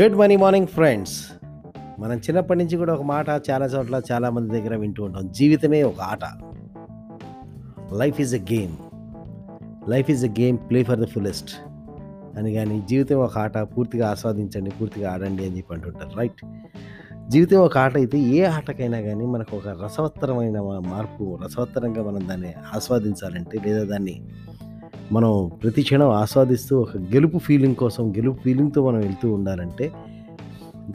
Good morning morning friends మనం చిన్నప్పటి నుంచి కూడా ఒక మాట చాలా చోట్ల చాలా మంది దగ్గర వింటూ ఉంటాం. జీవితమే ఒక ఆట. Life is a game life is a game play for the fullest అని కానీ జీవితం ఒక ఆట. పూర్తిగా ఆస్వాదించండి పూర్తిగా ఆడండి అని చెప్పి అంటుంటారు. రైట్ జీవితం ఒక ఆట అయితే ఏ ఆటకైనా కానీ మనకు ఒక రసవత్తరమైన మార్పు రసవత్తరంగా మనం దాన్ని ఆస్వాదించాలంటే లేదా దాన్ని మనం ప్రతి క్షణం ఆస్వాదిస్తూ ఒక గెలుపు ఫీలింగ్ కోసం గెలుపు ఫీలింగ్తో మనం వెళ్తూ ఉండాలంటే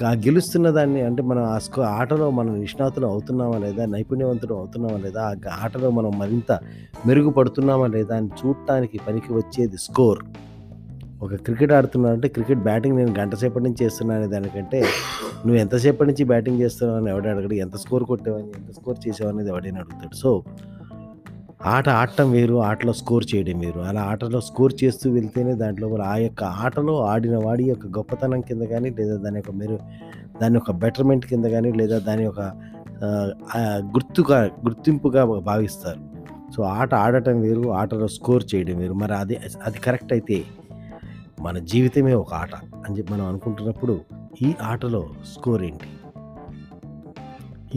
ఆ గెలుస్తున్న దాన్ని అంటే మనం ఆ స్కో ఆటలో మనం నిష్ణాతులు అవుతున్నామా లేదా నైపుణ్యవంతులు అవుతున్నామా లేదా ఆ ఆటలో మనం మరింత మెరుగుపడుతున్నామా లేదా అని చూడటానికి పనికి వచ్చేది స్కోర్ ఒక క్రికెట్ ఆడుతున్నావు అంటే క్రికెట్ బ్యాటింగ్ నేను గంట సేపటి నుంచి చేస్తున్నాను దానికంటే నువ్వు ఎంతసేపటి నుంచి బ్యాటింగ్ చేస్తున్నావు అని ఎవడు అడగడు ఎంత స్కోర్ కొట్టేవని ఎంత స్కోర్ చేసావు అనేది ఎవడైనా అడుగుతాడు. సో ఆట ఆడటం వేరు ఆటలో స్కోర్ చేయడం వేరు. అలా ఆటలో స్కోర్ చేస్తూ వెళ్తేనే దాంట్లో ఆ యొక్క ఆటలో ఆడిన వాడి యొక్క గొప్పతనం కింద కానీ లేదా దాని యొక్క మెరు దాని యొక్క బెటర్మెంట్ కింద కానీ లేదా దాని యొక్క గుర్తుగా గుర్తింపుగా భావిస్తారు. సో ఆట ఆడటం వేరు ఆటలో స్కోర్ చేయడం వేరు. మరి అది అది కరెక్ట్ అయితే మన జీవితమే ఒక ఆట అని చెప్పి మనం అనుకుంటున్నప్పుడు ఈ ఆటలో స్కోర్ ఏంటి?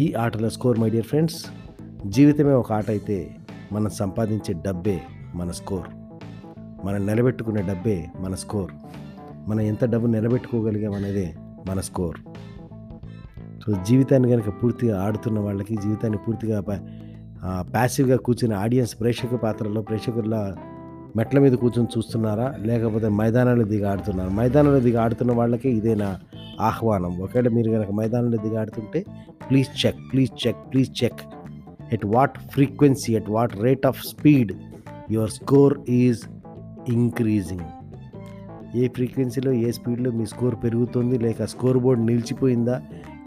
ఈ ఆటలో స్కోర్ మై డియర్ ఫ్రెండ్స్ జీవితమే ఒక ఆట అయితే మనం సంపాదించే డబ్బే మన స్కోర్. మనం నిలబెట్టుకునే డబ్బే మన స్కోర్. మనం ఎంత డబ్బు నిలబెట్టుకోగలిగాం అనేదే మన స్కోర్. సో జీవితాన్ని కనుక పూర్తిగా ఆడుతున్న వాళ్ళకి జీవితాన్ని పూర్తిగా ప్యాసివ్గా కూర్చుని ఆడియన్స్ ప్రేక్షక పాత్రలో ప్రేక్షకుల మెట్ల మీద కూర్చొని చూస్తున్నారా? లేకపోతే మైదానాలు దిగి ఆడుతున్నారా? మైదానంలో దిగి ఆడుతున్న వాళ్ళకి ఇదే నా ఆహ్వానం. ఒకవేళ మీరు కనుక మైదానంలో దిగి ఆడుతుంటే please check please check please check at what frequency at what rate of speed your score is increasing ఏ ఫ్రీక్వెన్సీలో ఏ స్పీడ్లో మీ స్కోర్ పెరుగుతుంది లేక స్కోర్ బోర్డు నిలిచిపోయిందా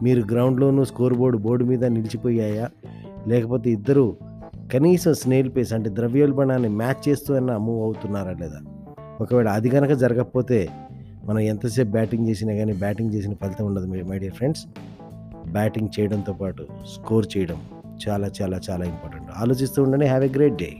మీరు గ్రౌండ్లోనూ స్కోర్ బోర్డు బోర్డు మీద నిలిచిపోయాయా లేకపోతే ఇద్దరు కనీసం స్నేల్ పేస్ అంటే ద్రవ్యోల్బణాన్ని మ్యాచ్ చేస్తూ అయినా మూవ్ అవుతున్నారా లేదా? ఒకవేళ అది కనుక జరగకపోతే మనం ఎంతసేపు బ్యాటింగ్ చేసినా కానీ బ్యాటింగ్ చేసిన ఫలితం ఉండదు మై డియర్ ఫ్రెండ్స్ బ్యాటింగ్ చేయడంతో పాటు స్కోర్ చేయడం. చాలా చాలా చాలా ఇంపార్టెంట్. ఆలోచిస్తూ ఉండండి హ్యావ్ ఎ గ్రేట్ డే.